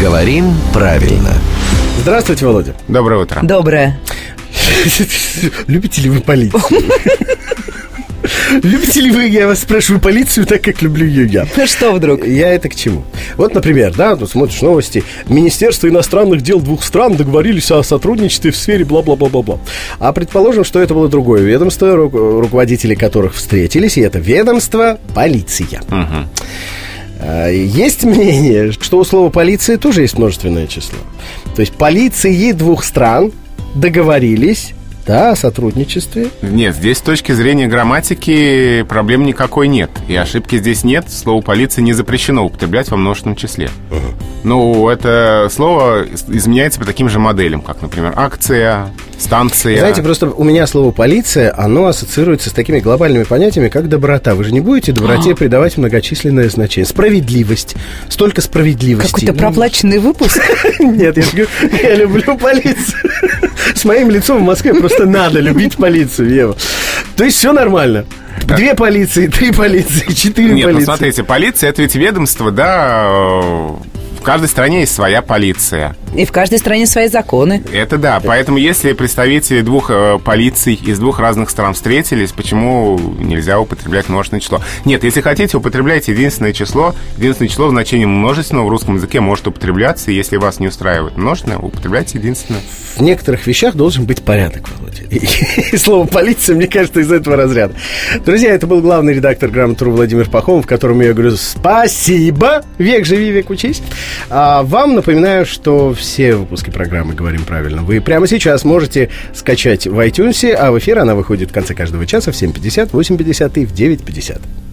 Говорим правильно. Здравствуйте, Володя. Доброе утро. Доброе. Любите ли вы полицию? Любите ли вы, я вас спрашиваю, полицию так, как люблю ее я? Ну что вдруг? Я это к чему? Вот, например, да, тут смотришь новости. Министерство иностранных дел двух стран договорились о сотрудничестве в сфере бла-бла-бла-бла-бла. А предположим, что это было другое ведомство, ру- руководители которых встретились, и это ведомство полиция. А, Есть мнение, что у слова полиция тоже есть множественное число. То есть полиции двух стран договорились да, о сотрудничестве. Нет, здесь с точки зрения грамматики проблем никакой нет. И ошибки здесь нет. Слово полиция не запрещено употреблять во множественном числе. Ну, это слово изменяется по таким же моделям, как, например, акция, станция. Знаете, просто у меня слово полиция, оно ассоциируется с такими глобальными понятиями, как доброта. Вы же не будете доброте придавать многочисленное значение. Справедливость. Столько справедливости. Какой-то проплаченный выпуск. Нет, я же говорю, я люблю полицию. С моим лицом в Москве просто надо любить полицию, Ева. То есть все нормально. Две полиции, три полиции, четыре Нет, ну полиции. смотрите, полиция это ведь ведомство, да, э, в каждой стране есть своя полиция. И в каждой стране свои законы. Это да, поэтому если представители двух э, полиций из двух разных стран встретились, почему нельзя употреблять множественное число? Нет, если хотите, употребляйте единственное число. Единственное число в значении множественного в русском языке может употребляться, если вас не устраивает множественное, употребляйте единственное. В некоторых вещах должен быть порядок, Володя. И, слово полиция, мне кажется, из этого разряда. Друзья, это был главный редактор «Грамотру» Владимир Пахомов, которому я говорю спасибо. Век живи, век учись. А вам напоминаю, что все выпуски программы «Говорим правильно» вы прямо сейчас можете скачать в iTunes, а в эфир она выходит в конце каждого часа в 7.50, 8.50 и в 9.50.